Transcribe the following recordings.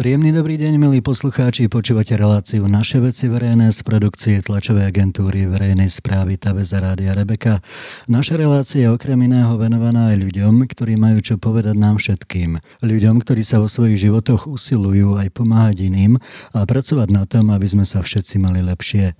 Príjemný dobrý deň, milí poslucháči. Počúvate reláciu Naše veci verejné z produkcie tlačovej agentúry verejnej správy Taveza Rádia Rebeka. Naša relácia je okrem iného venovaná aj ľuďom, ktorí majú čo povedať nám všetkým. Ľuďom, ktorí sa vo svojich životoch usilujú aj pomáhať iným a pracovať na tom, aby sme sa všetci mali lepšie.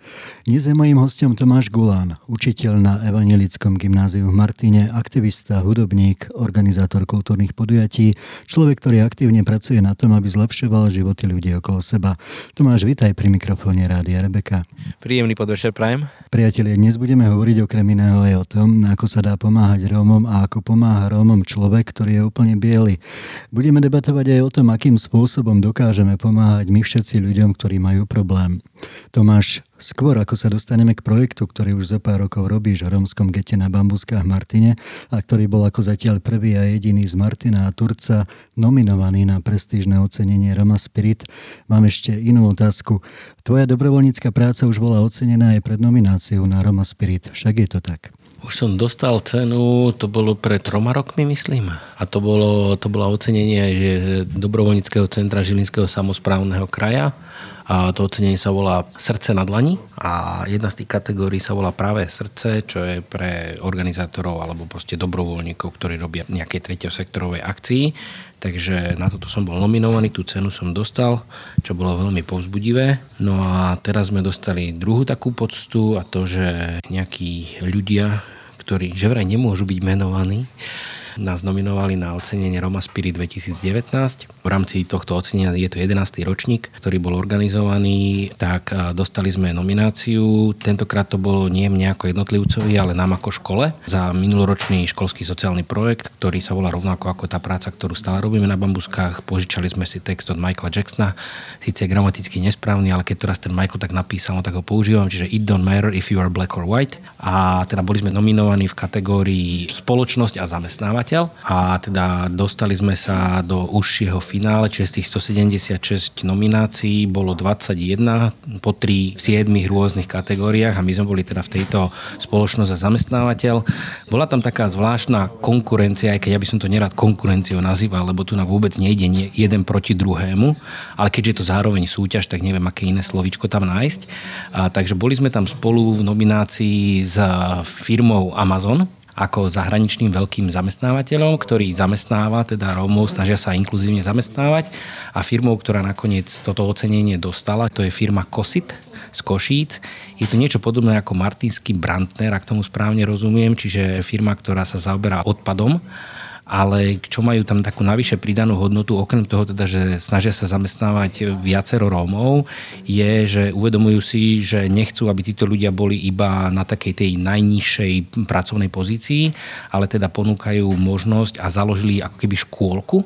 Dnes je mojím hostom Tomáš Gulán, učiteľ na Evangelickom gymnáziu v Martine, aktivista, hudobník, organizátor kultúrnych podujatí, človek, ktorý aktívne pracuje na tom, aby zlepšil zlepšoval životy ľudí okolo seba. Tomáš, vítaj pri mikrofóne Rádia Rebeka. Príjemný podvečer, Prajem. Priatelia, dnes budeme hovoriť okrem iného aj o tom, ako sa dá pomáhať Rómom a ako pomáha Rómom človek, ktorý je úplne biely. Budeme debatovať aj o tom, akým spôsobom dokážeme pomáhať my všetci ľuďom, ktorí majú problém. Tomáš, skôr ako sa dostaneme k projektu, ktorý už za pár rokov robíš v rómskom gete na Bambuskách Martine a ktorý bol ako zatiaľ prvý a jediný z Martina a Turca nominovaný na prestížne ocenenie Roma Spirit, mám ešte inú otázku. Tvoja dobrovoľnícka práca už bola ocenená aj pred nomináciou na Roma Spirit, však je to tak? Už som dostal cenu, to bolo pred troma rokmi, myslím. A to bolo, to bolo ocenenie že dobrovoľníckého centra Žilinského samozprávneho kraja a to ocenenie sa volá Srdce na dlani a jedna z tých kategórií sa volá práve srdce, čo je pre organizátorov alebo proste dobrovoľníkov, ktorí robia nejaké treťosektorovej akcii. Takže na toto som bol nominovaný, tú cenu som dostal, čo bolo veľmi povzbudivé. No a teraz sme dostali druhú takú poctu a to, že nejakí ľudia, ktorí že vraj nemôžu byť menovaní, nás nominovali na ocenenie Roma Spirit 2019. V rámci tohto ocenenia je to 11. ročník, ktorý bol organizovaný, tak dostali sme nomináciu. Tentokrát to bolo nie mne ako jednotlivcovi, ale nám ako škole za minuloročný školský sociálny projekt, ktorý sa volá rovnako ako tá práca, ktorú stále robíme na bambuskách. Požičali sme si text od Michaela Jacksona, síce gramaticky nesprávny, ale keď to raz ten Michael tak napísal, no tak ho používam, čiže it don't matter if you are black or white. A teda boli sme nominovaní v kategórii spoločnosť a zamestnávanie vzdelávateľ a teda dostali sme sa do užšieho finále, čiže z tých 176 nominácií bolo 21 po 3 v 7 rôznych kategóriách a my sme boli teda v tejto spoločnosť a zamestnávateľ. Bola tam taká zvláštna konkurencia, aj keď ja by som to nerad konkurenciou nazýval, lebo tu na vôbec nejde jeden proti druhému, ale keďže je to zároveň súťaž, tak neviem, aké iné slovíčko tam nájsť. A, takže boli sme tam spolu v nominácii s firmou Amazon, ako zahraničným veľkým zamestnávateľom, ktorý zamestnáva, teda Rómov, snažia sa inkluzívne zamestnávať a firmou, ktorá nakoniec toto ocenenie dostala, to je firma Kosit z Košíc. Je to niečo podobné ako Martinský Brandner, ak tomu správne rozumiem, čiže firma, ktorá sa zaoberá odpadom ale čo majú tam takú navyše pridanú hodnotu, okrem toho teda, že snažia sa zamestnávať viacero Rómov, je, že uvedomujú si, že nechcú, aby títo ľudia boli iba na takej tej najnižšej pracovnej pozícii, ale teda ponúkajú možnosť a založili ako keby škôlku,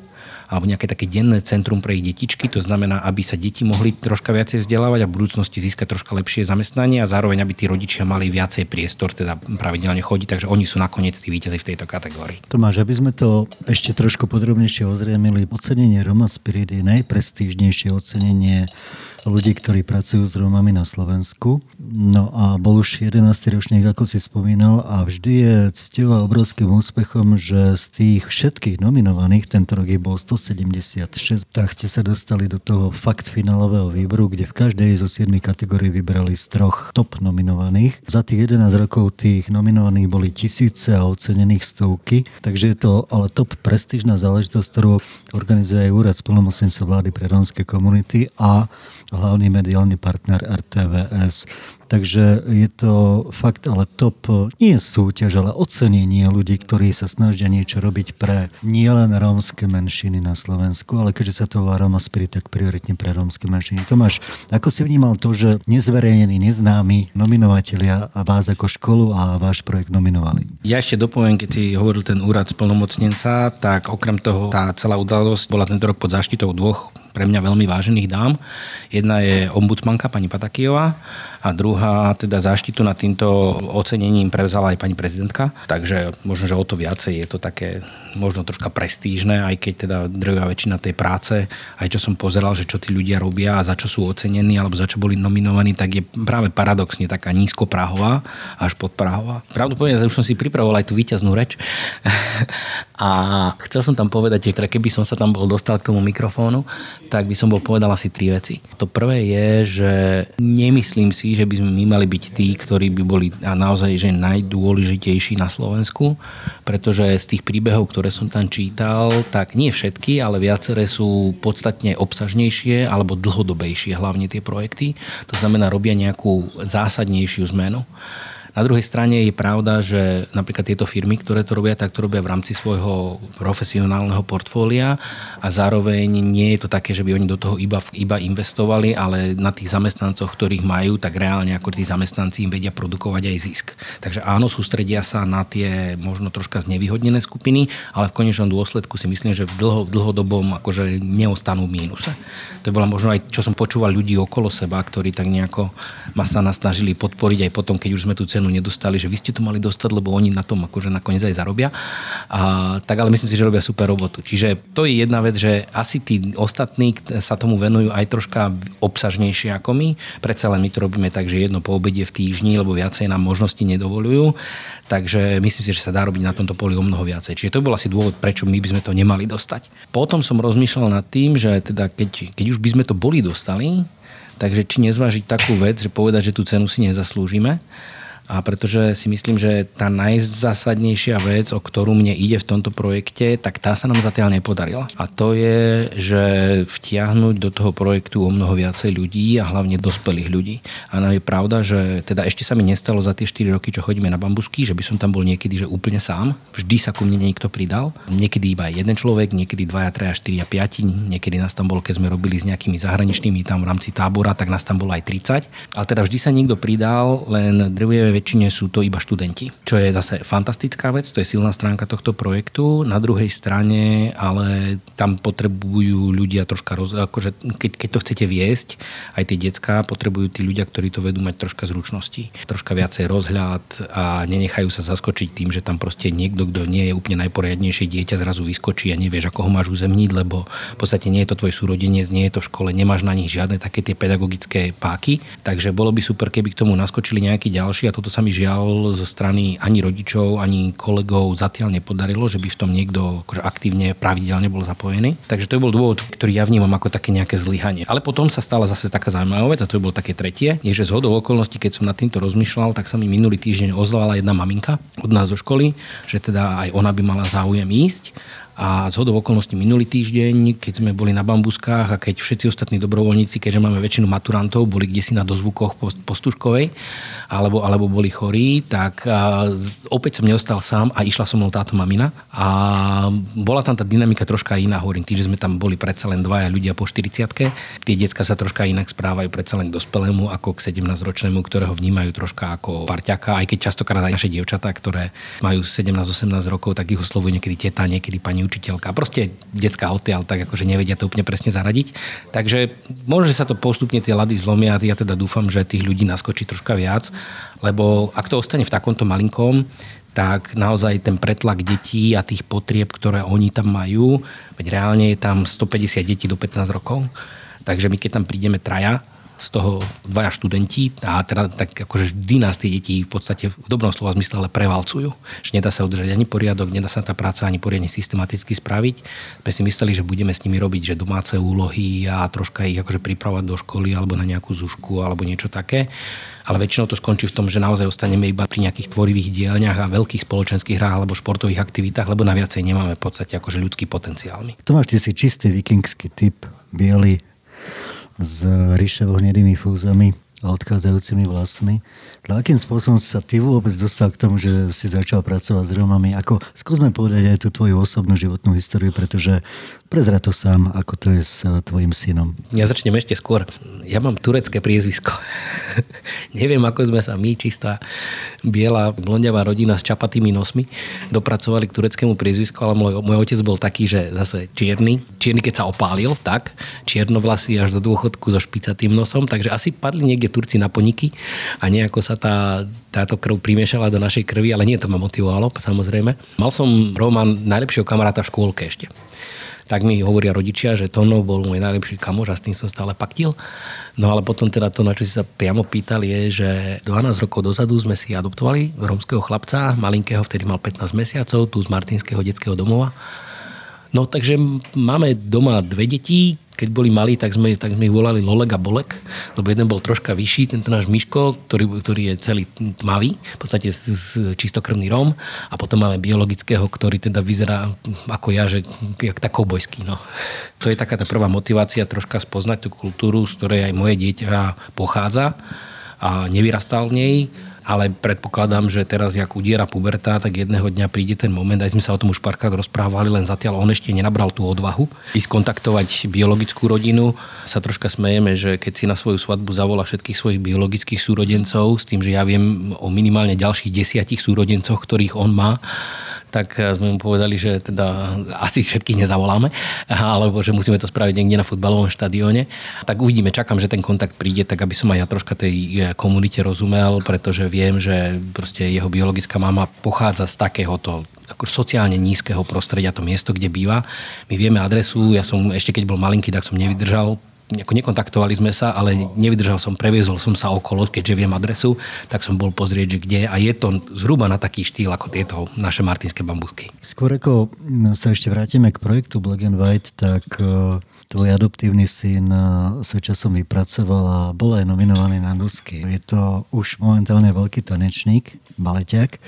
alebo nejaké také denné centrum pre ich detičky. To znamená, aby sa deti mohli troška viacej vzdelávať a v budúcnosti získať troška lepšie zamestnanie a zároveň, aby tí rodičia mali viacej priestor, teda pravidelne chodiť, takže oni sú nakoniec tí víťazi v tejto kategórii. Tomáš, aby sme to ešte trošku podrobnejšie ozriemili, ocenenie Roma Spirit je najprestížnejšie ocenenie ľudí, ktorí pracujú s Rómami na Slovensku. No a bol už 11. ročník, ako si spomínal, a vždy je cťou a obrovským úspechom, že z tých všetkých nominovaných, tento rok je bol 176, tak ste sa dostali do toho fakt finálového výboru, kde v každej zo 7 kategórií vybrali z troch top nominovaných. Za tých 11 rokov tých nominovaných boli tisíce a ocenených stovky, takže je to ale top prestížna záležitosť, ktorú organizuje aj úrad spolnomocnenca vlády pre rómske komunity a hlavný mediálny partner RTVS. Takže je to fakt ale top, nie súťaž, ale ocenenie ľudí, ktorí sa snažia niečo robiť pre nielen rómske menšiny na Slovensku, ale keďže sa to volá Roma Spirit, tak prioritne pre rómske menšiny. Tomáš, ako si vnímal to, že nezverejnení, neznámi nominovatelia a vás ako školu a váš projekt nominovali? Ja ešte dopoviem, keď si hovoril ten úrad splnomocnenca, tak okrem toho tá celá udalosť bola tento rok pod záštitou dvoch pre mňa veľmi vážených dám. Jedna je ombudsmanka pani Patakijová a druhá teda záštitu nad týmto ocenením prevzala aj pani prezidentka. Takže možno, že o to viacej je to také možno troška prestížne, aj keď teda drvivá väčšina tej práce, aj čo som pozeral, že čo tí ľudia robia a za čo sú ocenení alebo za čo boli nominovaní, tak je práve paradoxne taká nízkoprahová až podprahová. Pravdu poviem, že už som si pripravoval aj tú víťaznú reč a chcel som tam povedať, že keby som sa tam bol dostal k tomu mikrofónu, tak by som bol povedal asi tri veci. To prvé je, že nemyslím si, že by sme my mali byť tí, ktorí by boli naozaj že najdôležitejší na Slovensku, pretože z tých príbehov, ktoré som tam čítal, tak nie všetky, ale viaceré sú podstatne obsažnejšie alebo dlhodobejšie, hlavne tie projekty. To znamená, robia nejakú zásadnejšiu zmenu. Na druhej strane je pravda, že napríklad tieto firmy, ktoré to robia, tak to robia v rámci svojho profesionálneho portfólia a zároveň nie je to také, že by oni do toho iba, iba investovali, ale na tých zamestnancoch, ktorých majú, tak reálne ako tí zamestnanci im vedia produkovať aj zisk. Takže áno, sústredia sa na tie možno troška znevýhodnené skupiny, ale v konečnom dôsledku si myslím, že v dlho, dlhodobom akože neostanú v mínuse. To bola možno aj, čo som počúval ľudí okolo seba, ktorí tak nejako ma sa nás snažili podporiť aj potom, keď už sme tú cenu cenu nedostali, že vy ste to mali dostať, lebo oni na tom akože nakoniec aj zarobia. A, tak ale myslím si, že robia super robotu. Čiže to je jedna vec, že asi tí ostatní sa tomu venujú aj troška obsažnejšie ako my. Predsa len my to robíme tak, že jedno po obede v týždni, lebo viacej nám možnosti nedovolujú. Takže myslím si, že sa dá robiť na tomto poli o mnoho viacej. Čiže to bol asi dôvod, prečo my by sme to nemali dostať. Potom som rozmýšľal nad tým, že teda keď, keď už by sme to boli dostali, takže či nezvážiť takú vec, že povedať, že tú cenu si nezaslúžime a pretože si myslím, že tá najzásadnejšia vec, o ktorú mne ide v tomto projekte, tak tá sa nám zatiaľ nepodarila. A to je, že vtiahnuť do toho projektu o mnoho viacej ľudí a hlavne dospelých ľudí. A je pravda, že teda ešte sa mi nestalo za tie 4 roky, čo chodíme na bambusky, že by som tam bol niekedy že úplne sám. Vždy sa ku mne niekto pridal. Niekedy iba jeden človek, niekedy 2, 3, 4 a 5. Niekedy nás tam bol, keď sme robili s nejakými zahraničnými tam v rámci tábora, tak nás tam bolo aj 30. Ale teda vždy sa niekto pridal, len drvie väčšine sú to iba študenti, čo je zase fantastická vec, to je silná stránka tohto projektu. Na druhej strane, ale tam potrebujú ľudia troška, roz, akože keď, keď to chcete viesť, aj tie decka potrebujú tí ľudia, ktorí to vedú mať troška zručnosti, troška viacej rozhľad a nenechajú sa zaskočiť tým, že tam proste niekto, kto nie je úplne najporiadnejšie dieťa, zrazu vyskočí a nevieš, ako ho máš uzemniť, lebo v podstate nie je to tvoj súrodenec, nie je to v škole, nemáš na nich žiadne také tie pedagogické páky. Takže bolo by super, keby k tomu naskočili nejakí ďalší a toto sa mi žiaľ zo strany ani rodičov, ani kolegov zatiaľ nepodarilo, že by v tom niekto akože aktívne, pravidelne bol zapojený. Takže to bol dôvod, ktorý ja vnímam ako také nejaké zlyhanie. Ale potom sa stala zase taká zaujímavá vec, a to bolo také tretie, je, že z hodou okolností, keď som nad týmto rozmýšľal, tak sa mi minulý týždeň ozvala jedna maminka od nás zo školy, že teda aj ona by mala záujem ísť a z hodou okolností minulý týždeň, keď sme boli na bambuskách a keď všetci ostatní dobrovoľníci, keďže máme väčšinu maturantov, boli kde si na dozvukoch postuškovej alebo, alebo boli chorí, tak opäť som neostal sám a išla som mnou táto mamina. A bola tam tá dynamika troška iná, hovorím tým, že sme tam boli predsa len dvaja ľudia po 40 Tie decka sa troška inak správajú predsa len k dospelému ako k 17-ročnému, ktorého vnímajú troška ako parťaka, aj keď častokrát aj naše dievčatá, ktoré majú 17-18 rokov, tak ich oslovujú niekedy teta, niekedy pani učiteľka. Proste detská hotel, tak akože nevedia to úplne presne zaradiť. Takže možno, že sa to postupne tie lady zlomia ja teda dúfam, že tých ľudí naskočí troška viac, lebo ak to ostane v takomto malinkom, tak naozaj ten pretlak detí a tých potrieb, ktoré oni tam majú, veď reálne je tam 150 detí do 15 rokov, takže my keď tam prídeme traja, z toho dvaja študenti a teda tak akože vždy nás tie deti v podstate v dobrom slova zmysle ale prevalcujú. Že nedá sa udržať ani poriadok, nedá sa tá práca ani poriadne systematicky spraviť. Sme si mysleli, že budeme s nimi robiť že domáce úlohy a troška ich akože pripravovať do školy alebo na nejakú zušku alebo niečo také. Ale väčšinou to skončí v tom, že naozaj ostaneme iba pri nejakých tvorivých dielňach a veľkých spoločenských hrách alebo športových aktivitách, lebo na viacej nemáme v podstate akože ľudský potenciál. Tomáš, ty si čistý vikingský typ, biely, s ríševo hnedými fúzami a odchádzajúcimi vlasmi. Ale akým spôsobom sa ty vôbec dostal k tomu, že si začal pracovať s Romami? Ako, skúsme povedať aj tú tvoju osobnú životnú históriu, pretože prezra to sám, ako to je s tvojim synom. Ja začnem ešte skôr. Ja mám turecké priezvisko. Neviem, ako sme sa my, čistá biela blondiavá rodina s čapatými nosmi, dopracovali k tureckému priezvisku, ale môj, môj otec bol taký, že zase čierny. Čierny, keď sa opálil, tak. Čiernovlasý až do dôchodku so špicatým nosom, takže asi padli niekde Turci na poniky a nejako sa tá, táto krv primiešala do našej krvi, ale nie to ma motivovalo, samozrejme. Mal som Roman najlepšieho kamaráta v škôlke ešte tak mi hovoria rodičia, že Tono bol môj najlepší kamoš a s tým som stále paktil. No ale potom teda to, na čo si sa priamo pýtal, je, že 12 rokov dozadu sme si adoptovali rómskeho chlapca, malinkého, vtedy mal 15 mesiacov, tu z Martinského detského domova. No takže máme doma dve deti, keď boli malí, tak sme, tak sme ich volali Lolek a Bolek, lebo jeden bol troška vyšší, tento náš Miško, ktorý, ktorý je celý tmavý, v podstate čistokrvný Róm a potom máme biologického, ktorý teda vyzerá ako ja, že jak tak koubojský. No. To je taká tá prvá motivácia troška spoznať tú kultúru, z ktorej aj moje dieťa pochádza a nevyrastal v nej ale predpokladám, že teraz, jak udiera puberta, tak jedného dňa príde ten moment, aj sme sa o tom už párkrát rozprávali, len zatiaľ on ešte nenabral tú odvahu ísť kontaktovať biologickú rodinu. Sa troška smejeme, že keď si na svoju svadbu zavolá všetkých svojich biologických súrodencov, s tým, že ja viem o minimálne ďalších desiatich súrodencoch, ktorých on má, tak eh, sme mu povedali, že teda asi všetkých nezavoláme, alebo že musíme to spraviť niekde na futbalovom štadióne. Tak uvidíme, čakám, že ten kontakt príde, tak aby som aj ja troška tej eh, komunite rozumel, pretože viem, že proste jeho biologická mama pochádza z takéhoto ako sociálne nízkeho prostredia, to miesto, kde býva. My vieme adresu, ja som ešte keď bol malinký, tak som nevydržal nekontaktovali sme sa, ale nevydržal som, previezol som sa okolo, keďže viem adresu, tak som bol pozrieť, že kde a je to zhruba na taký štýl ako tieto naše martinské bambusky. Skôr ako sa ešte vrátime k projektu Black and White, tak e, tvoj adoptívny syn e, sa časom vypracoval a bol aj nominovaný na Dusky. Je to už momentálne veľký tanečník, baleťak.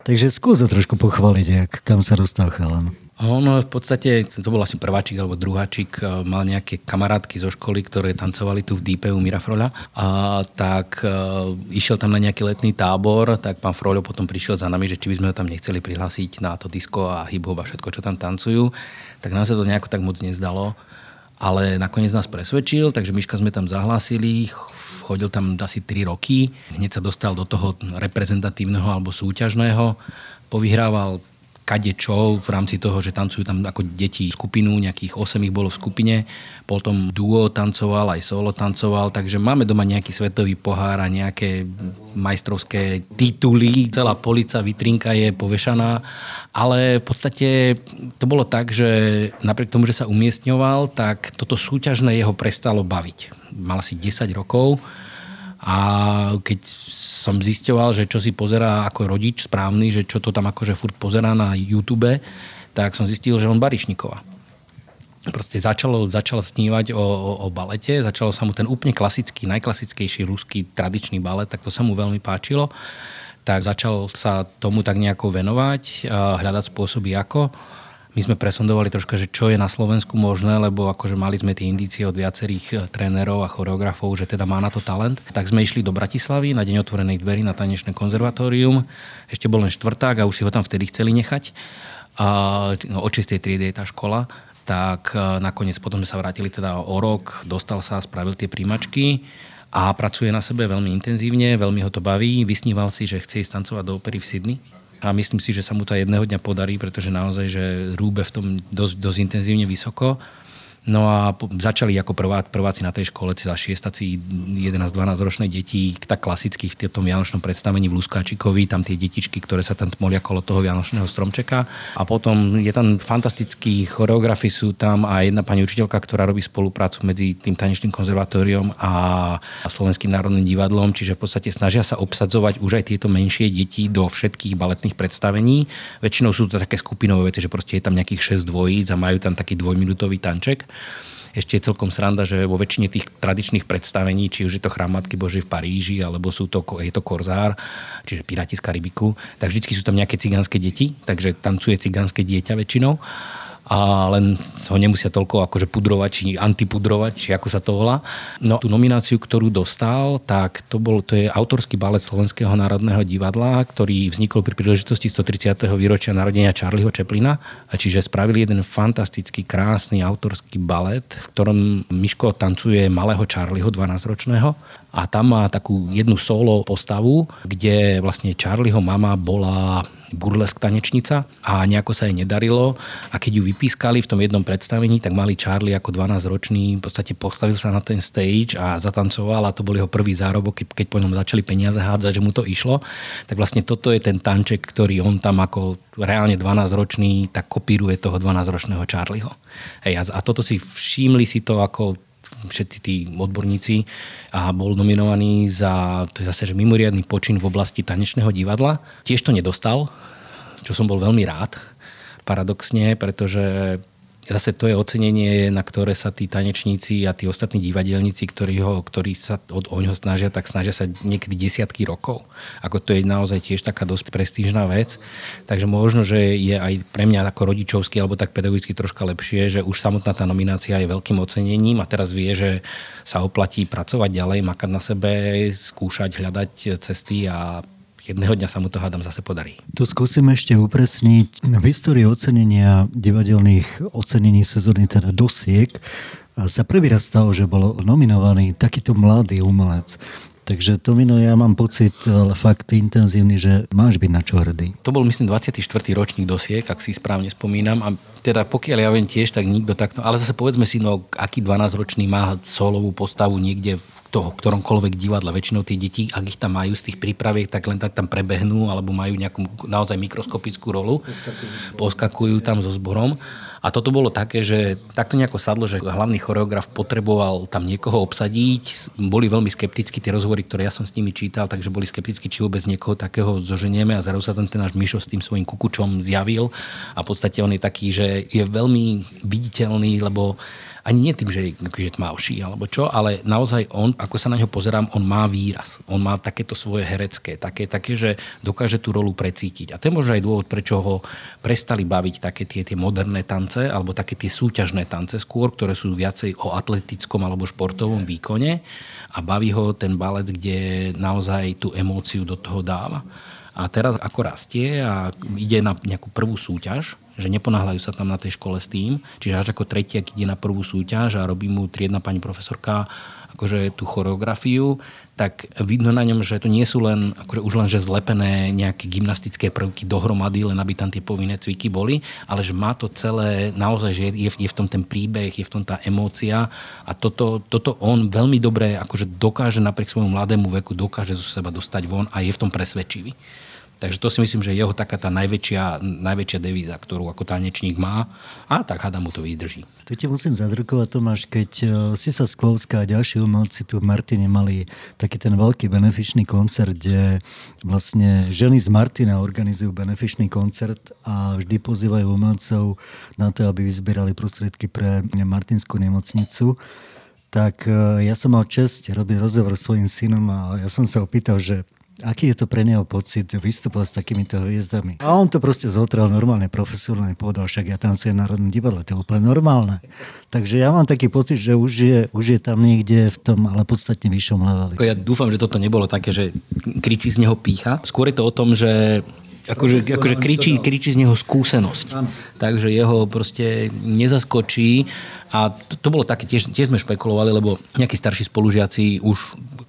Takže skús trošku pochváliť, jak, kam sa dostal chalan. Ono v podstate, to bol asi prváčik alebo druháčik, e, mal nejaké kamarátky zo školy, ktoré tancovali tu v Dípe u Mirafroľa. A tak e, išiel tam na nejaký letný tábor, tak pán Froľo potom prišiel za nami, že či by sme ho tam nechceli prihlásiť na to disko a hip a všetko, čo tam tancujú. Tak nám sa to nejako tak moc nezdalo ale nakoniec nás presvedčil, takže Miška sme tam zahlásili, chodil tam asi 3 roky, hneď sa dostal do toho reprezentatívneho alebo súťažného, povyhrával kade čo v rámci toho, že tancujú tam ako deti skupinu, nejakých 8 ich bolo v skupine, potom duo tancoval, aj solo tancoval, takže máme doma nejaký svetový pohár a nejaké majstrovské tituly, celá polica, vitrinka je povešaná, ale v podstate to bolo tak, že napriek tomu, že sa umiestňoval, tak toto súťažné jeho prestalo baviť. Mal asi 10 rokov, a keď som zisťoval, že čo si pozerá ako rodič správny, že čo to tam akože furt pozerá na YouTube, tak som zistil, že on Barišníkova. Proste začalo, začal snívať o, o, o balete, začalo sa mu ten úplne klasický, najklasickejší ruský tradičný balet, tak to sa mu veľmi páčilo. Tak začal sa tomu tak nejako venovať, hľadať spôsoby ako. My sme presondovali troška, že čo je na Slovensku možné, lebo akože mali sme tie indície od viacerých eh, trénerov a choreografov, že teda má na to talent. Tak sme išli do Bratislavy na deň otvorených dverí na tanečné konzervatórium. Ešte bol len štvrták a už si ho tam vtedy chceli nechať. A, no, od čistej triedy je tá škola tak eh, nakoniec potom sme sa vrátili teda o rok, dostal sa, spravil tie príjmačky a pracuje na sebe veľmi intenzívne, veľmi ho to baví. Vysníval si, že chce ísť tancovať do opery v Sydney a myslím si, že sa mu to jedného dňa podarí, pretože naozaj, že rúbe v tom dosť, dosť intenzívne vysoko. No a začali ako prvá, prváci na tej škole, teda šiestaci 11-12 ročné deti, tak klasicky v tom vianočnom predstavení v Luskáčikovi, tam tie detičky, ktoré sa tam tmolia kolo toho vianočného stromčeka. A potom je tam fantastický choreografy sú tam a jedna pani učiteľka, ktorá robí spoluprácu medzi tým tanečným konzervatóriom a Slovenským národným divadlom, čiže v podstate snažia sa obsadzovať už aj tieto menšie deti do všetkých baletných predstavení. Väčšinou sú to také skupinové veci, že proste je tam nejakých 6 dvojíc a majú tam taký dvojminútový tanček ešte je celkom sranda, že vo väčšine tých tradičných predstavení, či už je to Chrám Matky Božej v Paríži, alebo sú to, je to Korzár, čiže Piráti z Karibiku, tak vždy sú tam nejaké cigánske deti, takže tancuje cigánske dieťa väčšinou. A len ho nemusia toľko akože pudrovať, či antipudrovať, či ako sa to volá. No tú nomináciu, ktorú dostal, tak to, bol, to je autorský balet Slovenského národného divadla, ktorý vznikol pri príležitosti 130. výročia narodenia Charlieho Chaplina. Čiže spravili jeden fantastický, krásny autorský balet, v ktorom Miško tancuje malého Charlieho, 12-ročného a tam má takú jednu solo postavu, kde vlastne Charlieho mama bola burlesk tanečnica a nejako sa jej nedarilo a keď ju vypískali v tom jednom predstavení, tak mali Charlie ako 12-ročný v podstate postavil sa na ten stage a zatancoval a to bol jeho prvý zárobok, keď po ňom začali peniaze hádzať, že mu to išlo. Tak vlastne toto je ten tanček, ktorý on tam ako reálne 12-ročný tak kopíruje toho 12-ročného Charlieho. Hej, a toto si všimli si to ako všetci tí odborníci a bol nominovaný za, to je zase že mimoriadný počin v oblasti tanečného divadla. Tiež to nedostal, čo som bol veľmi rád, paradoxne, pretože zase to je ocenenie, na ktoré sa tí tanečníci a tí ostatní divadelníci, ktorí, ho, ktorí sa od, o snažia, tak snažia sa niekedy desiatky rokov. Ako to je naozaj tiež taká dosť prestížna vec. Takže možno, že je aj pre mňa ako rodičovský alebo tak pedagogicky troška lepšie, že už samotná tá nominácia je veľkým ocenením a teraz vie, že sa oplatí pracovať ďalej, makať na sebe, skúšať, hľadať cesty a jedného dňa sa mu to hádam zase podarí. Tu skúsim ešte upresniť. V histórii ocenenia divadelných ocenení sezóny, teda dosiek, sa prvý raz stalo, že bol nominovaný takýto mladý umelec. Takže to mino, ja mám pocit ale fakt intenzívny, že máš byť na čo hrdý. To bol myslím 24. ročník dosiek, ak si správne spomínam. A teda pokiaľ ja viem tiež, tak nikto takto. Ale zase povedzme si, no aký 12-ročný má solovú postavu niekde v toho ktoromkoľvek divadla. Väčšinou tie deti, ak ich tam majú z tých prípraviek, tak len tak tam prebehnú alebo majú nejakú naozaj mikroskopickú rolu. Poskakujú, tam so zborom. A toto bolo také, že takto nejako sadlo, že hlavný choreograf potreboval tam niekoho obsadiť. Boli veľmi skeptickí tie rozhovory, ktoré ja som s nimi čítal, takže boli skeptickí, či vôbec niekoho takého zoženieme a zrazu sa ten, ten náš Mišo s tým svojím kukučom zjavil a v podstate on je taký, že je veľmi viditeľný, lebo ani nie tým, že je tmavší alebo čo, ale naozaj on, ako sa na ňo pozerám, on má výraz. On má takéto svoje herecké, také, také že dokáže tú rolu precítiť. A to je možno aj dôvod, prečo ho prestali baviť také tie, tie moderné tance alebo také tie súťažné tance skôr, ktoré sú viacej o atletickom alebo športovom výkone a baví ho ten balet, kde naozaj tú emóciu do toho dáva. A teraz ako rastie a ide na nejakú prvú súťaž, že neponáhľajú sa tam na tej škole s tým, čiže až ako tretiak ide na prvú súťaž a robí mu triedna pani profesorka akože tú choreografiu, tak vidno na ňom, že to nie sú len akože už len že zlepené nejaké gymnastické prvky dohromady, len aby tam tie povinné cviky boli, ale že má to celé naozaj, že je, je v tom ten príbeh, je v tom tá emócia a toto, toto on veľmi dobre akože dokáže napriek svojmu mladému veku dokáže zo seba dostať von a je v tom presvedčivý. Takže to si myslím, že jeho taká tá najväčšia, najväčšia devíza, ktorú ako tanečník má a tak hada mu to vydrží. Tu ti musím zadrukovať, Tomáš, keď e, si sa Sklovská a ďalší umelci tu v Martine mali taký ten veľký benefičný koncert, kde vlastne ženy z Martina organizujú benefičný koncert a vždy pozývajú umelcov na to, aby vyzbierali prostriedky pre Martinskú nemocnicu tak e, ja som mal čest robiť rozhovor s svojím synom a ja som sa opýtal, že aký je to pre neho pocit vystupovať s takýmito hviezdami. A on to proste zotral normálne, profesionálne, povedal, však ja tancujem v Národnom divadle, to je úplne normálne. Takže ja mám taký pocit, že už je, už je tam niekde v tom, ale podstatne vyššom leveli. Ja dúfam, že toto nebolo také, že kričí z neho pícha. Skôr je to o tom, že akože, akože kričí, kričí z neho skúsenosť. Takže jeho proste nezaskočí a to, to bolo také, tiež, tiež sme špekulovali, lebo nejakí starší spolužiaci už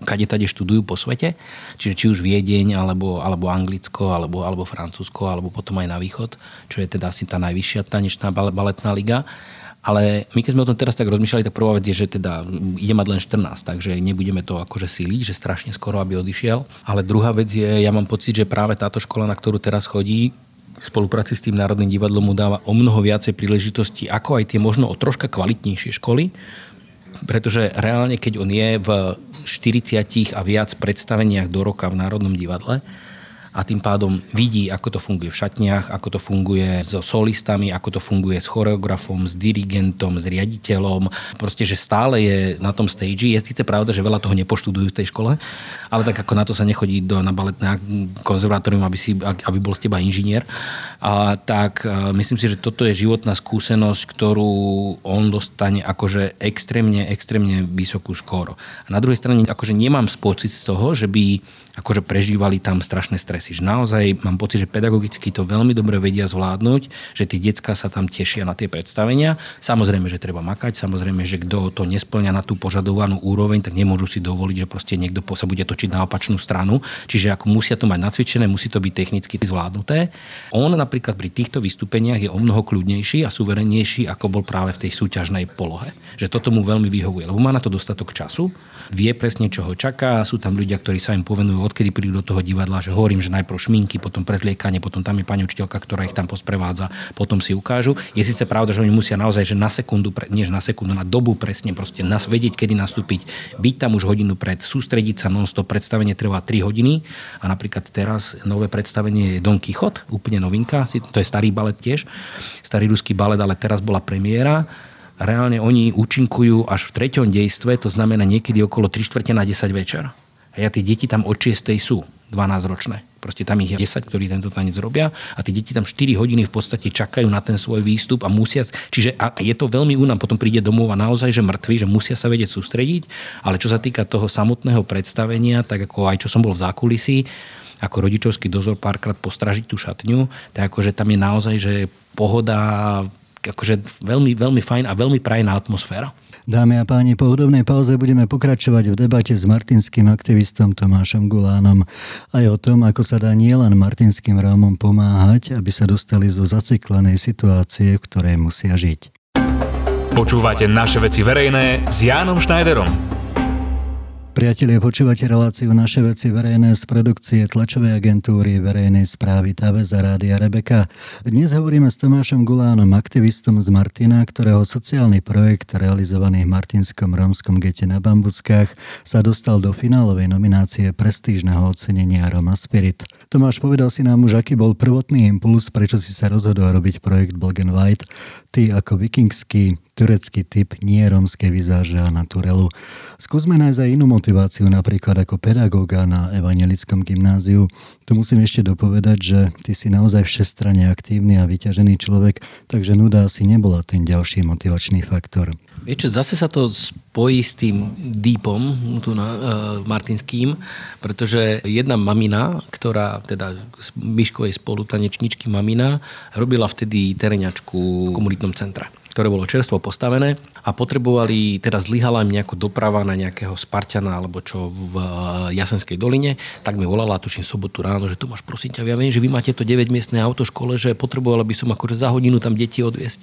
kade tade študujú po svete, čiže či už Viedeň, alebo, alebo Anglicko, alebo, alebo Francúzsko, alebo potom aj na východ, čo je teda asi tá najvyššia tanečná baletná liga. Ale my keď sme o tom teraz tak rozmýšľali, tak prvá vec je, že teda ide mať len 14, takže nebudeme to akože síliť, že strašne skoro, aby odišiel. Ale druhá vec je, ja mám pocit, že práve táto škola, na ktorú teraz chodí, v spolupráci s tým Národným divadlom mu dáva o mnoho viacej príležitostí, ako aj tie možno o troška kvalitnejšie školy, pretože reálne, keď on je v 40 a viac predstaveniach do roka v Národnom divadle a tým pádom vidí, ako to funguje v šatniach, ako to funguje so solistami, ako to funguje s choreografom, s dirigentom, s riaditeľom. Proste, že stále je na tom stage. Je síce pravda, že veľa toho nepoštudujú v tej škole, ale tak ako na to sa nechodí do, na baletné konzervatórium, aby, si, aby bol z teba inžinier. A, tak a myslím si, že toto je životná skúsenosť, ktorú on dostane akože extrémne, extrémne vysokú skóro. A na druhej strane akože nemám pocit z toho, že by akože prežívali tam strašné stresy. Že naozaj mám pocit, že pedagogicky to veľmi dobre vedia zvládnuť, že tí decka sa tam tešia na tie predstavenia. Samozrejme, že treba makať, samozrejme, že kto to nesplňa na tú požadovanú úroveň, tak nemôžu si dovoliť, že proste niekto sa bude točiť na opačnú stranu. Čiže ako musia to mať nacvičené, musí to byť technicky zvládnuté. On napríklad pri týchto vystúpeniach je o mnoho kľudnejší a suverenejší, ako bol práve v tej súťažnej polohe. Že toto mu veľmi vyhovuje, lebo má na to dostatok času, vie presne, čo ho čaká, sú tam ľudia, ktorí sa im povenujú odkedy prídu do toho divadla, že hovorím, že najprv šminky, potom prezliekanie, potom tam je pani učiteľka, ktorá ich tam posprevádza, potom si ukážu. Je síce pravda, že oni musia naozaj, že na sekundu, nie na sekundu, na dobu presne proste nás vedieť, kedy nastúpiť, byť tam už hodinu pred, sústrediť sa non-stop, predstavenie trvá 3 hodiny a napríklad teraz nové predstavenie je Don Quixote, úplne novinka, to je starý balet tiež, starý ruský balet, ale teraz bola premiéra reálne oni účinkujú až v treťom dejstve, to znamená niekedy okolo 3 čtvrte na 10 večer. A ja tie deti tam od 6. sú, 12-ročné. Proste tam ich je 10, ktorí tento tanec robia a tie deti tam 4 hodiny v podstate čakajú na ten svoj výstup a musia, čiže a je to veľmi únam, potom príde domov a naozaj, že mŕtvi, že musia sa vedieť sústrediť, ale čo sa týka toho samotného predstavenia, tak ako aj čo som bol v zákulisí, ako rodičovský dozor párkrát postražiť tú šatňu, tak akože tam je naozaj, že pohoda, akože veľmi, veľmi fajn a veľmi prajná atmosféra. Dámy a páni, po hudobnej pauze budeme pokračovať v debate s martinským aktivistom Tomášom Gulánom aj o tom, ako sa dá nielen martinským Rómom pomáhať, aby sa dostali zo zaciklenej situácie, v ktorej musia žiť. Počúvate naše veci verejné s Jánom Schneiderom. Priatelia, počúvate reláciu Naše veci verejné z produkcie tlačovej agentúry verejnej správy TAVE za Rádia Rebeka. Dnes hovoríme s Tomášom Gulánom, aktivistom z Martina, ktorého sociálny projekt realizovaný v Martinskom rómskom gete na Bambuckách sa dostal do finálovej nominácie prestížneho ocenenia Roma Spirit. Tomáš, povedal si nám už, aký bol prvotný impuls, prečo si sa rozhodol robiť projekt Black and White. Ty ako vikingský turecký typ nie rómskej vizáže a naturelu. Skúsme nájsť aj inú motiváciu, napríklad ako pedagóga na evangelickom gymnáziu. Tu musím ešte dopovedať, že ty si naozaj všestranne aktívny a vyťažený človek, takže nuda asi nebola ten ďalší motivačný faktor. Vieš zase sa to spojí s tým dípom tu na, uh, martinským, pretože jedna mamina, ktorá teda z Myškovej spolutanečničky mamina, robila vtedy tereňačku v komunitnom centre ktoré bolo čerstvo postavené a potrebovali, teda zlyhala im nejako doprava na nejakého Spartana alebo čo v eh, Jasenskej doline, tak mi volala, tuším sobotu ráno, že Tomáš, prosím ťa, ja viem, že vy máte to 9-miestne autoškole, že potrebovala by som akože za hodinu tam deti odviesť.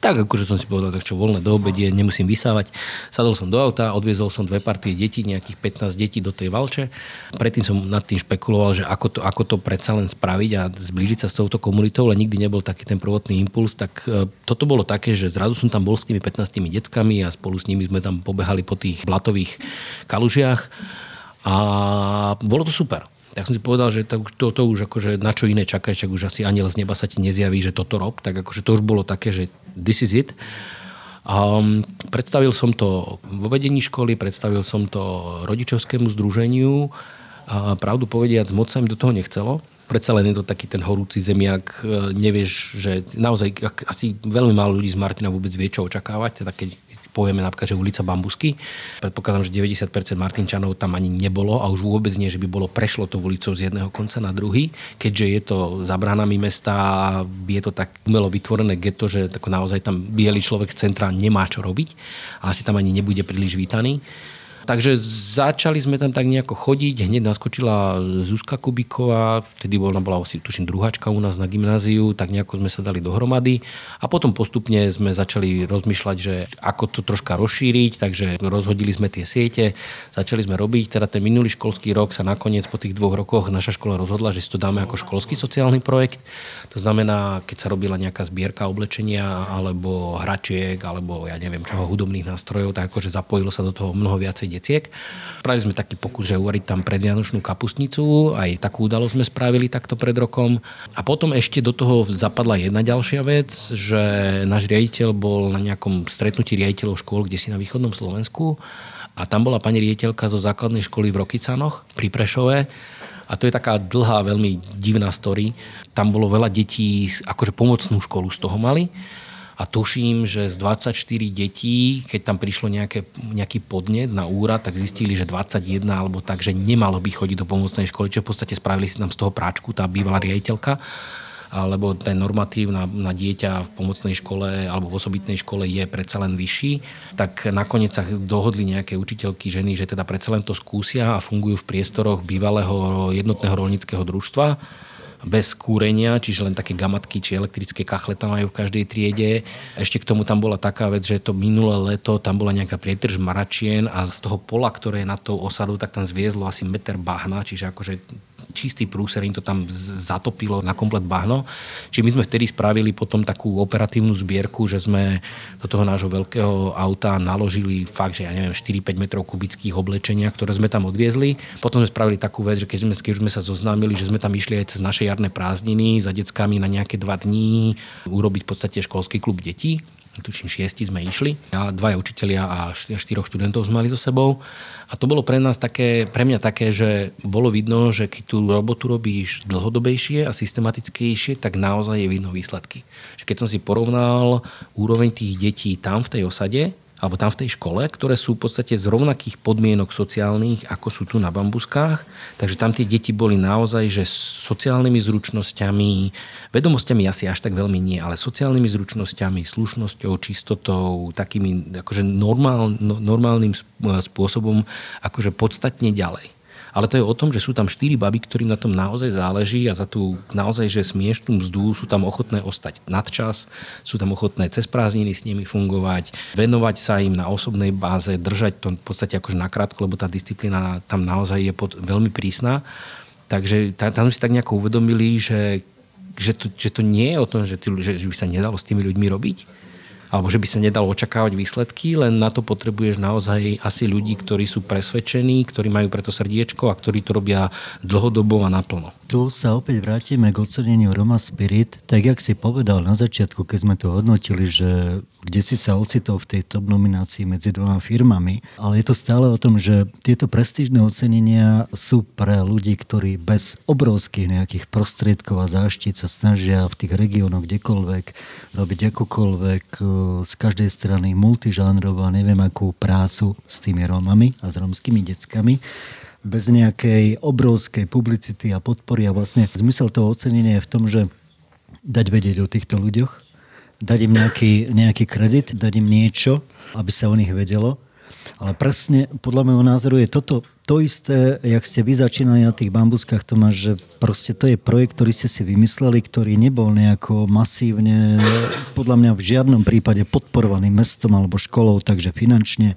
Tak akože som si povedal, tak čo voľné do obedie, nemusím vysávať. Sadol som do auta, odviezol som dve partie detí, nejakých 15 detí do tej valče. Predtým som nad tým špekuloval, že ako to, ako to predsa len spraviť a zblížiť sa s touto komunitou, ale nikdy nebol taký ten prvotný impuls. Tak eh, toto bolo také, že že zrazu som tam bol s tými 15 deckami a spolu s nimi sme tam pobehali po tých blatových kalužiach a bolo to super. Tak som si povedal, že to, to, to už akože na čo iné čakať, čak už asi aniel z neba sa ti nezjaví, že toto rob, tak akože to už bolo také, že this is it. Um, predstavil som to vo vedení školy, predstavil som to rodičovskému združeniu a pravdu povediac, moc sa im do toho nechcelo predsa len je to taký ten horúci zemiak, e, nevieš, že naozaj asi veľmi málo ľudí z Martina vôbec vie, čo očakávať, teda keď povieme napríklad, že ulica Bambusky. Predpokladám, že 90% Martinčanov tam ani nebolo a už vôbec nie, že by bolo prešlo to ulicou z jedného konca na druhý, keďže je to za bránami mesta, je to tak umelo vytvorené geto, že naozaj tam biely človek z centra nemá čo robiť a asi tam ani nebude príliš vítaný. Takže začali sme tam tak nejako chodiť, hneď naskočila Zuzka Kubiková, vtedy ona bola asi, tuším, druháčka u nás na gymnáziu, tak nejako sme sa dali dohromady. A potom postupne sme začali rozmýšľať, že ako to troška rozšíriť, takže rozhodili sme tie siete, začali sme robiť, teda ten minulý školský rok sa nakoniec po tých dvoch rokoch naša škola rozhodla, že si to dáme ako školský sociálny projekt. To znamená, keď sa robila nejaká zbierka oblečenia alebo hračiek alebo ja neviem čoho, hudobných nástrojov, tak akože zapojilo sa do toho mnoho viacej detiek. Spravili sme taký pokus, že uvariť tam predvianočnú kapustnicu, aj takú udalosť sme spravili takto pred rokom. A potom ešte do toho zapadla jedna ďalšia vec, že náš riaditeľ bol na nejakom stretnutí riaditeľov škôl, kde si na východnom Slovensku a tam bola pani riaditeľka zo základnej školy v Rokycanoch pri Prešove a to je taká dlhá, veľmi divná story. Tam bolo veľa detí, akože pomocnú školu z toho mali. A tuším, že z 24 detí, keď tam prišlo nejaké, nejaký podnet na úrad, tak zistili, že 21 alebo tak, že nemalo by chodiť do pomocnej školy, čo v podstate spravili si tam z toho práčku tá bývalá riaditeľka alebo ten normatív na, na dieťa v pomocnej škole alebo v osobitnej škole je predsa len vyšší, tak nakoniec sa dohodli nejaké učiteľky ženy, že teda predsa len to skúsia a fungujú v priestoroch bývalého jednotného rolnického družstva bez kúrenia, čiže len také gamatky či elektrické kachle tam majú v každej triede. Ešte k tomu tam bola taká vec, že to minulé leto tam bola nejaká prietrž maračien a z toho pola, ktoré je na tou osadu, tak tam zviezlo asi meter bahna, čiže akože čistý prúser, im to tam zatopilo na komplet bahno. Čiže my sme vtedy spravili potom takú operatívnu zbierku, že sme do toho nášho veľkého auta naložili fakt, že ja neviem, 4-5 metrov kubických oblečenia, ktoré sme tam odviezli. Potom sme spravili takú vec, že keď sme, keď sme sa zoznámili, že sme tam išli aj cez naše jarné prázdniny za deckami na nejaké dva dní urobiť v podstate školský klub detí tuším šiesti sme išli a dvaja učitelia a štyroch študentov sme mali so sebou. A to bolo pre nás také, pre mňa také, že bolo vidno, že keď tú robotu robíš dlhodobejšie a systematickejšie, tak naozaj je vidno výsledky. Že keď som si porovnal úroveň tých detí tam v tej osade, alebo tam v tej škole, ktoré sú v podstate z rovnakých podmienok sociálnych, ako sú tu na bambuskách. Takže tam tie deti boli naozaj, že sociálnymi zručnosťami, vedomosťami asi až tak veľmi nie, ale sociálnymi zručnosťami, slušnosťou, čistotou, takými akože normál, no, normálnym spôsobom akože podstatne ďalej ale to je o tom, že sú tam štyri baby, ktorým na tom naozaj záleží a za tú naozaj, že smiešnú mzdu sú tam ochotné ostať nadčas, sú tam ochotné cez prázdniny s nimi fungovať, venovať sa im na osobnej báze, držať to v podstate akože nakrátko, lebo tá disciplína tam naozaj je pod, veľmi prísna. Takže tam sme si tak nejako uvedomili, že, že, to, že to nie je o tom, že, ty, že by sa nedalo s tými ľuďmi robiť, alebo že by sa nedalo očakávať výsledky, len na to potrebuješ naozaj asi ľudí, ktorí sú presvedčení, ktorí majú preto srdiečko a ktorí to robia dlhodobo a naplno. Tu sa opäť vrátime k oceneniu Roma Spirit. Tak, jak si povedal na začiatku, keď sme to hodnotili, že kde si sa ocitol v tej top nominácii medzi dvoma firmami, ale je to stále o tom, že tieto prestížne ocenenia sú pre ľudí, ktorí bez obrovských nejakých prostriedkov a záštit sa snažia v tých regiónoch kdekoľvek robiť akokoľvek z každej strany multižánrovú a neviem akú prácu s tými Rómami a s rómskymi deckami bez nejakej obrovskej publicity a podpory a vlastne zmysel toho ocenenia je v tom, že dať vedieť o týchto ľuďoch, dať im nejaký, nejaký kredit, dať im niečo, aby sa o nich vedelo. Ale presne podľa môjho názoru je toto to isté, jak ste vy začínali na tých bambuskách, Tomáš, že proste to je projekt, ktorý ste si vymysleli, ktorý nebol nejako masívne, podľa mňa v žiadnom prípade podporovaný mestom alebo školou, takže finančne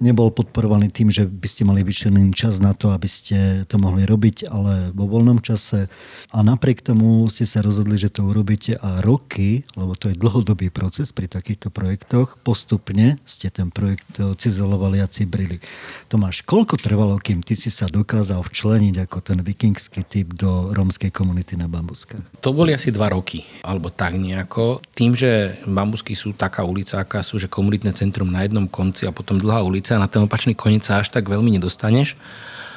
nebol podporovaný tým, že by ste mali vyčlenený čas na to, aby ste to mohli robiť, ale vo voľnom čase. A napriek tomu ste sa rozhodli, že to urobíte a roky, lebo to je dlhodobý proces pri takýchto projektoch, postupne ste ten projekt cizelovali a cibrili. Tomáš, koľko trvalo trvalo, kým ty si sa dokázal včleniť ako ten vikingský typ do rómskej komunity na Bambuskách? To boli asi dva roky, alebo tak nejako. Tým, že Bambusky sú taká ulica, aká sú, že komunitné centrum na jednom konci a potom dlhá ulica a na ten opačný koniec sa až tak veľmi nedostaneš,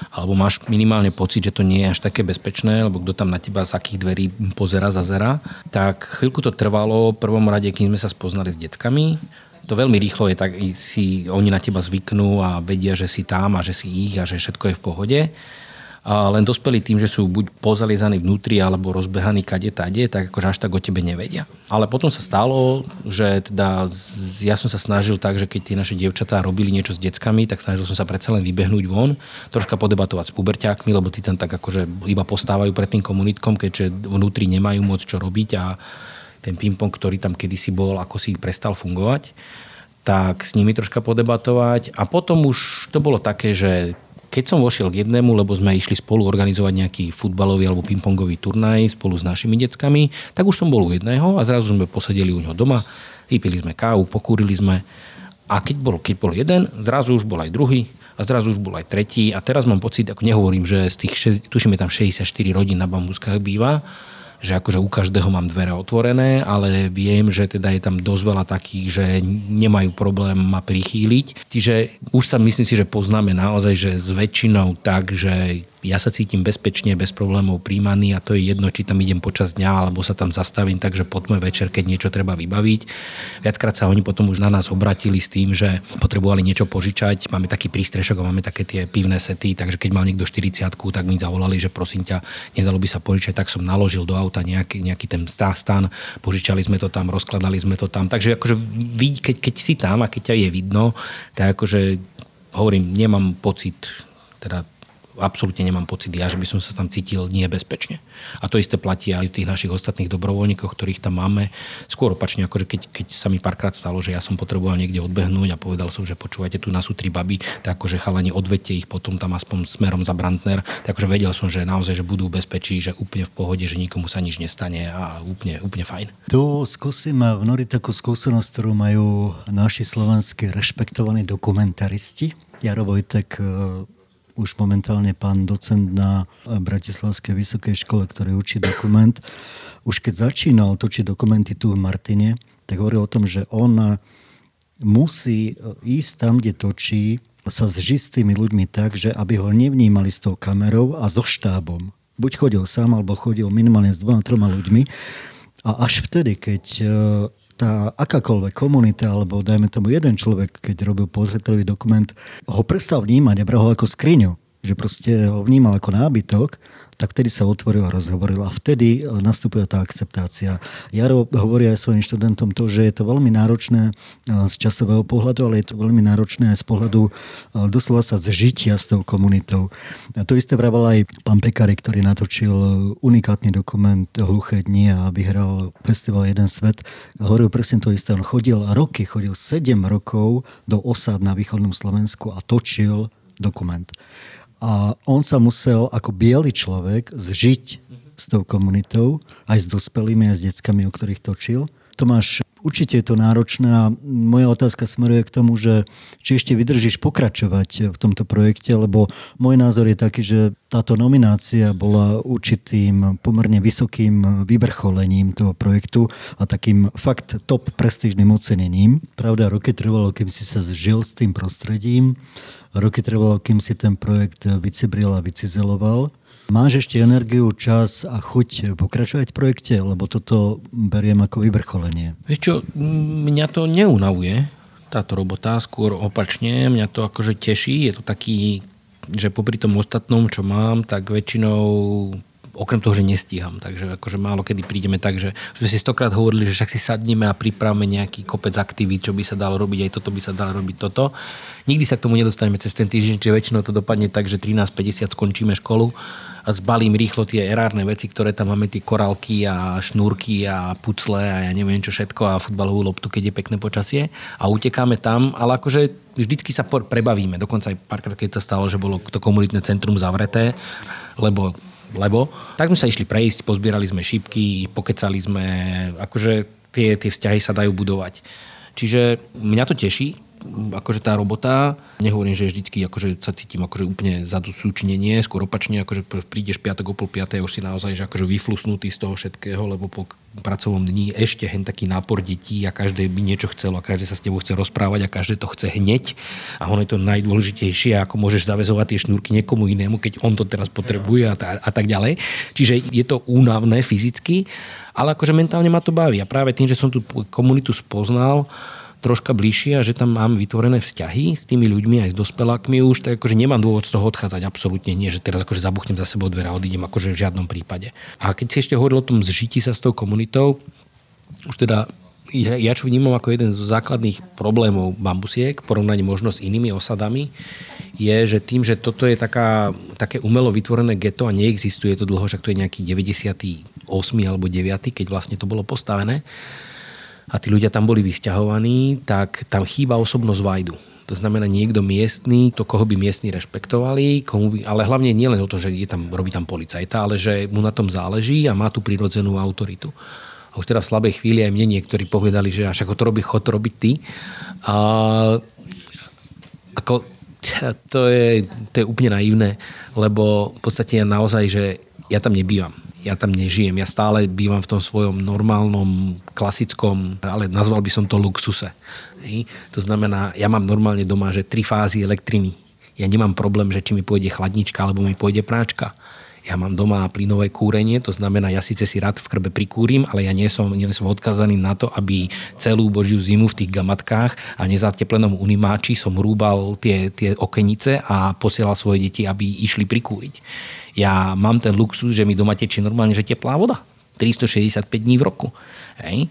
alebo máš minimálne pocit, že to nie je až také bezpečné, lebo kto tam na teba z akých dverí pozera, zazera, tak chvíľku to trvalo, v prvom rade, kým sme sa spoznali s deckami, to veľmi rýchlo je tak, si oni na teba zvyknú a vedia, že si tam a že si ich a že všetko je v pohode. A len dospeli tým, že sú buď pozaliezaní vnútri alebo rozbehaní kade tade, tak akože až tak o tebe nevedia. Ale potom sa stalo, že teda ja som sa snažil tak, že keď tie naše dievčatá robili niečo s deckami, tak snažil som sa predsa len vybehnúť von, troška podebatovať s puberťákmi, lebo tí tam tak akože iba postávajú pred tým komunitkom, keďže vnútri nemajú moc čo robiť a ten ping-pong, ktorý tam kedysi bol, ako si prestal fungovať, tak s nimi troška podebatovať. A potom už to bolo také, že keď som vošiel k jednému, lebo sme išli spolu organizovať nejaký futbalový alebo pingpongový turnaj spolu s našimi deckami, tak už som bol u jedného a zrazu sme posedeli u neho doma, vypili sme kávu, pokúrili sme A keď bol, keď bol jeden, zrazu už bol aj druhý a zrazu už bol aj tretí. A teraz mám pocit, ako nehovorím, že z tých, tuším, je tam 64 rodín na bambúskach býva, že akože u každého mám dvere otvorené, ale viem, že teda je tam dosť veľa takých, že nemajú problém ma prichýliť. Čiže už sa myslím si, že poznáme naozaj, že s väčšinou tak, že ja sa cítim bezpečne, bez problémov príjmaný a to je jedno, či tam idem počas dňa alebo sa tam zastavím, takže poďme večer, keď niečo treba vybaviť. Viackrát sa oni potom už na nás obratili s tým, že potrebovali niečo požičať. Máme taký prístrešok a máme také tie pivné sety, takže keď mal niekto 40 tak mi zavolali, že prosím ťa, nedalo by sa požičať, tak som naložil do auta nejaký, nejaký ten stan, požičali sme to tam, rozkladali sme to tam. Takže akože keď, keď si tam a keď ťa je vidno, tak akože hovorím, nemám pocit, teda absolútne nemám pocit ja, že by som sa tam cítil nebezpečne. A to isté platí aj tých našich ostatných dobrovoľníkov, ktorých tam máme. Skôr opačne, akože keď, keď sa mi párkrát stalo, že ja som potreboval niekde odbehnúť a povedal som, že počúvajte, tu nás sú tri baby, tak akože chalani odvete ich potom tam aspoň smerom za Brandner. Tak akože vedel som, že naozaj, že budú v bezpečí, že úplne v pohode, že nikomu sa nič nestane a úplne, úplne fajn. Tu skúsim vnoriť takú skúsenosť, ktorú majú naši slovenskí rešpektovaní dokumentaristi. Jaro Vojtek už momentálne pán docent na Bratislavskej vysokej škole, ktorý učí dokument, už keď začínal točiť dokumenty tu v Martine, tak hovoril o tom, že on musí ísť tam, kde točí, sa s tými ľuďmi tak, že aby ho nevnímali s tou kamerou a so štábom. Buď chodil sám, alebo chodil minimálne s dvoma, troma ľuďmi. A až vtedy, keď tá akákoľvek komunita, alebo dajme tomu jeden človek, keď robil portrétový dokument, ho prestal vnímať a bral ho ako skriňu že proste ho vnímal ako nábytok, tak vtedy sa otvoril a rozhovoril a vtedy e, nastupuje tá akceptácia. Jaro hovorí aj svojim študentom to, že je to veľmi náročné e, z časového pohľadu, ale je to veľmi náročné aj z pohľadu e, doslova sa zžitia s tou komunitou. A to isté vravel aj pán Pekari, ktorý natočil unikátny dokument Hluché dni a vyhral festival Jeden svet. Hovoril presne to isté. On chodil roky, chodil 7 rokov do osad na východnom Slovensku a točil dokument. A on sa musel ako biely človek zžiť s tou komunitou, aj s dospelými, aj s deckami, o ktorých točil. Tomáš, určite je to náročné a moja otázka smeruje k tomu, že či ešte vydržíš pokračovať v tomto projekte, lebo môj názor je taký, že táto nominácia bola určitým pomerne vysokým vyvrcholením toho projektu a takým fakt top prestížnym ocenením. Pravda, roky trvalo, keby si sa zžil s tým prostredím Roky trvalo, kým si ten projekt vycibril a vycizeloval. Máš ešte energiu, čas a chuť pokračovať v projekte, lebo toto beriem ako vyvrcholenie. Vieš čo, mňa to neunavuje, táto robota, skôr opačne, mňa to akože teší, je to taký, že popri tom ostatnom, čo mám, tak väčšinou okrem toho, že nestíham. Takže akože málo kedy prídeme tak, že sme si stokrát hovorili, že však si sadneme a pripravíme nejaký kopec aktivít, čo by sa dalo robiť, aj toto by sa dalo robiť toto. Nikdy sa k tomu nedostaneme cez ten týždeň, čiže väčšinou to dopadne tak, že 13.50 skončíme školu zbalím rýchlo tie erárne veci, ktoré tam máme, tie korálky a šnúrky a pucle a ja neviem čo všetko a futbalovú loptu, keď je pekné počasie a utekáme tam, ale akože vždycky sa prebavíme. Dokonca aj párkrát, keď sa stalo, že bolo to komunitné centrum zavreté, lebo lebo tak sme sa išli prejsť, pozbierali sme šípky, pokecali sme, akože tie, tie vzťahy sa dajú budovať. Čiže mňa to teší, akože tá robota, nehovorím, že vždycky akože sa cítim akože úplne súčinenie, skôr opačne, akože prídeš piatok o pol piatej už si naozaj že akože vyflusnutý z toho všetkého, lebo po pracovnom dni ešte hen taký nápor detí a každé by niečo chcelo a každý sa s tebou chce rozprávať a každé to chce hneď. A ono je to najdôležitejšie, ako môžeš zavezovať tie šnúrky niekomu inému, keď on to teraz potrebuje a, a tak ďalej. Čiže je to únavné fyzicky, ale akože mentálne ma to baví. A práve tým, že som tú komunitu spoznal, troška bližšie a že tam mám vytvorené vzťahy s tými ľuďmi aj s dospelákmi už, tak akože nemám dôvod z toho odchádzať absolútne nie, že teraz akože zabuchnem za sebou dvere a odídem akože v žiadnom prípade. A keď si ešte hovoril o tom zžití sa s tou komunitou, už teda ja, ja čo vnímam ako jeden zo základných problémov bambusiek, porovnaní možno s inými osadami, je, že tým, že toto je taká, také umelo vytvorené geto a neexistuje to dlho, že to je nejaký 98. alebo 9., keď vlastne to bolo postavené, a tí ľudia tam boli vysťahovaní, tak tam chýba osobnosť Vajdu. To znamená niekto miestný, to koho by miestni rešpektovali, komu by, ale hlavne nie len o to, že je tam, robí tam policajta, ale že mu na tom záleží a má tú prirodzenú autoritu. A už teda v slabej chvíli aj mne niektorí povedali, že až ako to robí, chod robiť ty. A ako, to je, to je úplne naivné, lebo v podstate ja naozaj, že ja tam nebývam ja tam nežijem. Ja stále bývam v tom svojom normálnom, klasickom, ale nazval by som to luxuse. Hej. To znamená, ja mám normálne doma, že tri fázy elektriny. Ja nemám problém, že či mi pôjde chladnička alebo mi pôjde práčka. Ja mám doma plynové kúrenie, to znamená, ja síce si rád v krbe prikúrim, ale ja nie som, nie som odkazaný na to, aby celú božiu zimu v tých gamatkách a nezateplenom unimáči som rúbal tie, tie okenice a posielal svoje deti, aby išli prikúriť. Ja mám ten luxus, že mi doma tečie normálne, že teplá voda. 365 dní v roku. Hej?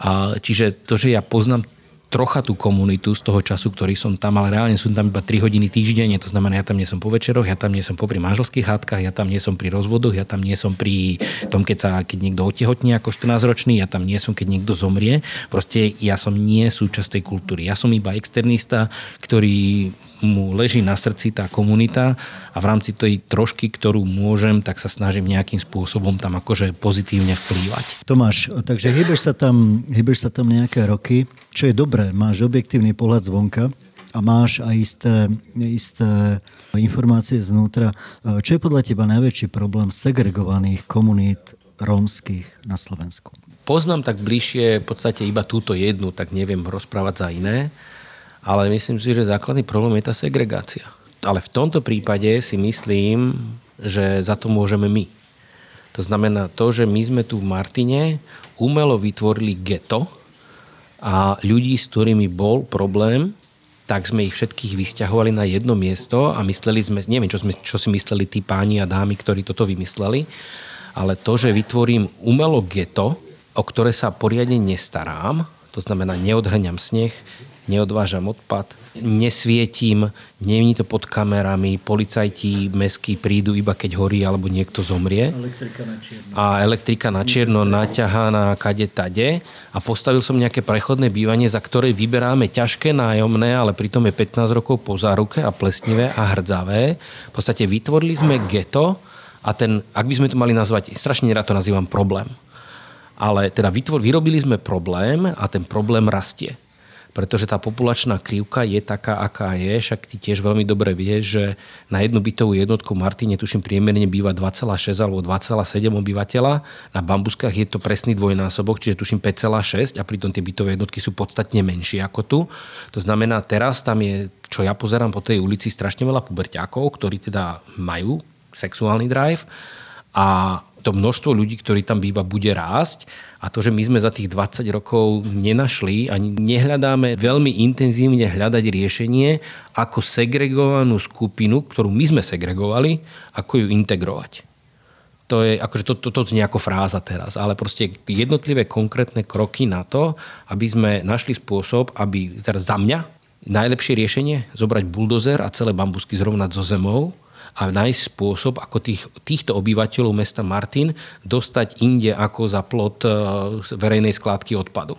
A, čiže to, že ja poznám trocha tú komunitu z toho času, ktorý som tam, ale reálne som tam iba 3 hodiny týždenne, to znamená, ja tam nie som po večeroch, ja tam nie som popri manželských hádkach, ja tam nie som pri rozvodoch, ja tam nie som pri tom, keď sa keď niekto otehotní ako 14-ročný, ja tam nie som, keď niekto zomrie. Proste ja som nie súčasť tej kultúry. Ja som iba externista, ktorý mu leží na srdci tá komunita a v rámci tej trošky, ktorú môžem, tak sa snažím nejakým spôsobom tam akože pozitívne vplývať. Tomáš, takže hýbeš sa tam, hýbeš sa tam nejaké roky, čo je dobré, máš objektívny pohľad zvonka a máš aj isté, isté informácie znútra. Čo je podľa teba najväčší problém segregovaných komunít rómskych na Slovensku? Poznám tak bližšie v podstate iba túto jednu, tak neviem rozprávať za iné ale myslím si, že základný problém je tá segregácia. Ale v tomto prípade si myslím, že za to môžeme my. To znamená to, že my sme tu v Martine umelo vytvorili geto a ľudí, s ktorými bol problém, tak sme ich všetkých vysťahovali na jedno miesto a mysleli sme, neviem, čo, sme, čo si mysleli tí páni a dámy, ktorí toto vymysleli, ale to, že vytvorím umelo geto, o ktoré sa poriadne nestarám, to znamená neodhrňam sneh, neodvážam odpad, nesvietím, není to pod kamerami, policajti meskí prídu iba keď horí alebo niekto zomrie. Elektrika na čierno. A elektrika na čierno naťahá na kade tade a postavil som nejaké prechodné bývanie, za ktoré vyberáme ťažké nájomné, ale pritom je 15 rokov po záruke a plesnivé a hrdzavé. V podstate vytvorili sme geto a ten, ak by sme to mali nazvať, strašne rád to nazývam problém. Ale teda vytvor, vyrobili sme problém a ten problém rastie pretože tá populačná krivka je taká, aká je. Však ty tiež veľmi dobre vieš, že na jednu bytovú jednotku Martine, tuším, priemerne býva 2,6 alebo 2,7 obyvateľa. Na bambuskách je to presný dvojnásobok, čiže tuším 5,6 a pritom tie bytové jednotky sú podstatne menšie ako tu. To znamená, teraz tam je, čo ja pozerám po tej ulici, strašne veľa puberťákov, ktorí teda majú sexuálny drive a to množstvo ľudí, ktorí tam býva, bude rásť a to, že my sme za tých 20 rokov nenašli ani nehľadáme veľmi intenzívne hľadať riešenie, ako segregovanú skupinu, ktorú my sme segregovali, ako ju integrovať. To je, akože to, to, to znie ako fráza teraz, ale proste jednotlivé konkrétne kroky na to, aby sme našli spôsob, aby, teraz za mňa, najlepšie riešenie, zobrať buldozer a celé bambusky zrovnať zo zemou, a nájsť spôsob, ako tých, týchto obyvateľov mesta Martin dostať inde ako za plot e, verejnej skládky odpadu.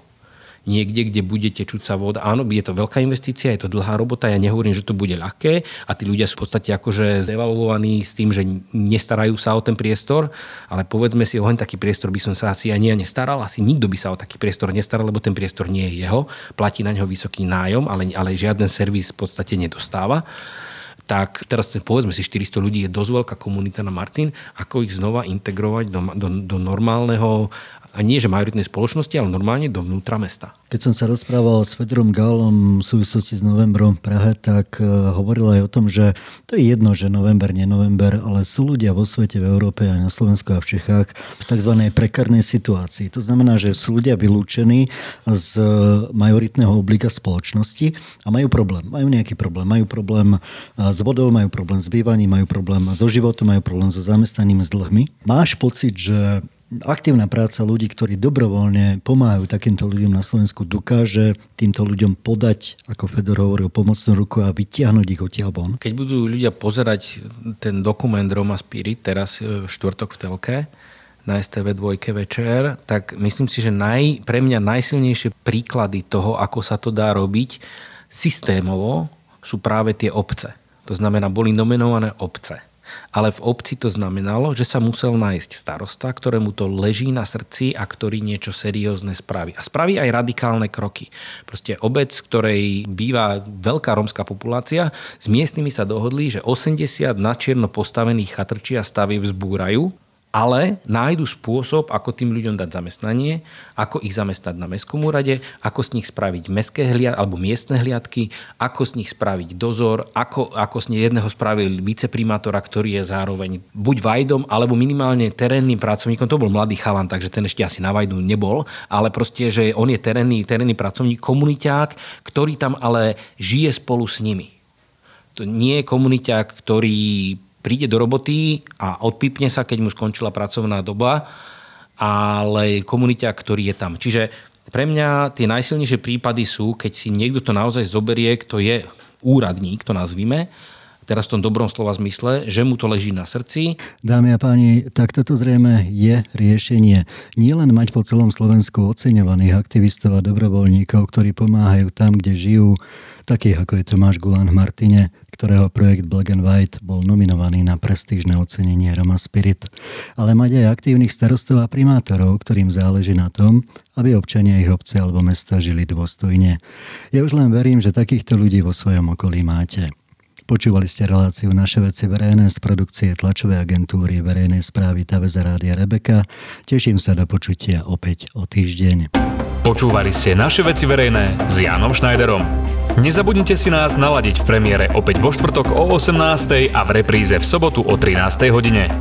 Niekde, kde bude tečúca voda. Áno, je to veľká investícia, je to dlhá robota, ja nehovorím, že to bude ľahké a tí ľudia sú v podstate akože zevalvovaní s tým, že nestarajú sa o ten priestor, ale povedzme si, o len taký priestor by som sa asi ani nestaral, asi nikto by sa o taký priestor nestaral, lebo ten priestor nie je jeho, platí na ňo vysoký nájom, ale, ale žiaden servis v podstate nedostáva tak teraz povedzme si 400 ľudí je dosť veľká komunita na Martin, ako ich znova integrovať do, do, do normálneho a nie že majoritnej spoločnosti, ale normálne dovnútra mesta. Keď som sa rozprával s Fedorom Gálom v súvislosti s novembrom v Prahe, tak e, hovoril aj o tom, že to je jedno, že november, nie november, ale sú ľudia vo svete, v Európe, aj na Slovensku a v Čechách v tzv. prekárnej situácii. To znamená, že sú ľudia vylúčení z majoritného obliga spoločnosti a majú problém. Majú nejaký problém. Majú problém e, s vodou, majú problém s bývaním, majú problém so životom, majú problém so zamestnaním, s dlhmi. Máš pocit, že aktívna práca ľudí, ktorí dobrovoľne pomáhajú takýmto ľuďom na Slovensku, dokáže týmto ľuďom podať, ako Fedor hovoril, pomocnú ruku a vytiahnuť ich odtiaľ von? Keď budú ľudia pozerať ten dokument Roma Spirit teraz e, v štvrtok v telke, na STV dvojke večer, tak myslím si, že naj, pre mňa najsilnejšie príklady toho, ako sa to dá robiť systémovo, sú práve tie obce. To znamená, boli nominované obce ale v obci to znamenalo, že sa musel nájsť starosta, ktorému to leží na srdci a ktorý niečo seriózne spraví. A spraví aj radikálne kroky. Proste obec, ktorej býva veľká rómska populácia, s miestnymi sa dohodli, že 80 načierno postavených chatrčí a stavieb zbúrajú ale nájdu spôsob, ako tým ľuďom dať zamestnanie, ako ich zamestnať na mestskom úrade, ako z nich spraviť mestské hliad, alebo miestne hliadky, ako z nich spraviť dozor, ako, ako z nich jedného spravil viceprimátora, ktorý je zároveň buď vajdom, alebo minimálne terénnym pracovníkom. To bol mladý chalan, takže ten ešte asi na vajdu nebol, ale proste, že on je terénny, terénny pracovník, komuniťák, ktorý tam ale žije spolu s nimi. To nie je komuniťák, ktorý príde do roboty a odpípne sa, keď mu skončila pracovná doba, ale komuniťák, ktorý je tam. Čiže pre mňa tie najsilnejšie prípady sú, keď si niekto to naozaj zoberie, kto je úradník, to nazvime, teraz v tom dobrom slova zmysle, že mu to leží na srdci. Dámy a páni, tak toto zrejme je riešenie. Nie len mať po celom Slovensku oceňovaných aktivistov a dobrovoľníkov, ktorí pomáhajú tam, kde žijú, takých ako je Tomáš Gulan v Martine, ktorého projekt Black and White bol nominovaný na prestížne ocenenie Roma Spirit, ale mať aj aktívnych starostov a primátorov, ktorým záleží na tom, aby občania ich obce alebo mesta žili dôstojne. Ja už len verím, že takýchto ľudí vo svojom okolí máte. Počúvali ste reláciu Naše veci verejné z produkcie tlačovej agentúry verejnej správy Taveza Rádia Rebeka. Teším sa do počutia opäť o týždeň. Počúvali ste Naše veci verejné s Jánom Schneiderom. Nezabudnite si nás naladiť v premiére opäť vo štvrtok o 18.00 a v repríze v sobotu o 13.00 hodine.